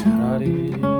차라리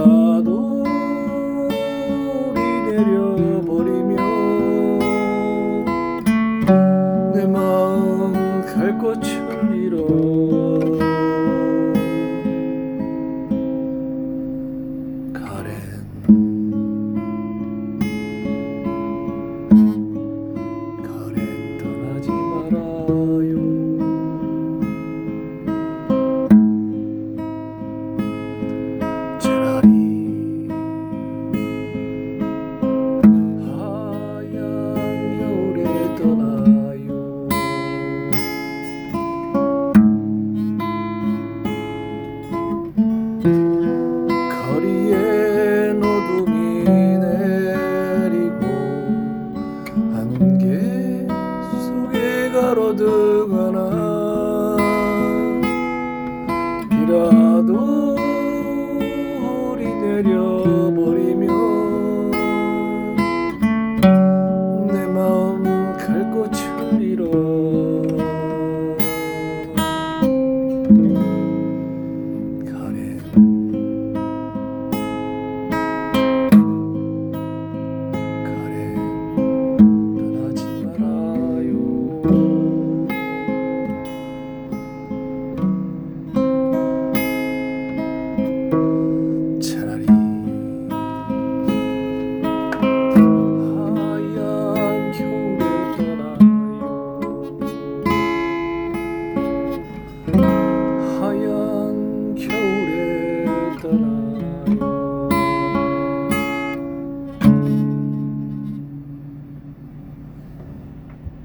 파도이 내려버리면 내 마음 갈 것처럼 힘들거나 비라도 우리 내려버리면 내 마음 갈 곳을 잃어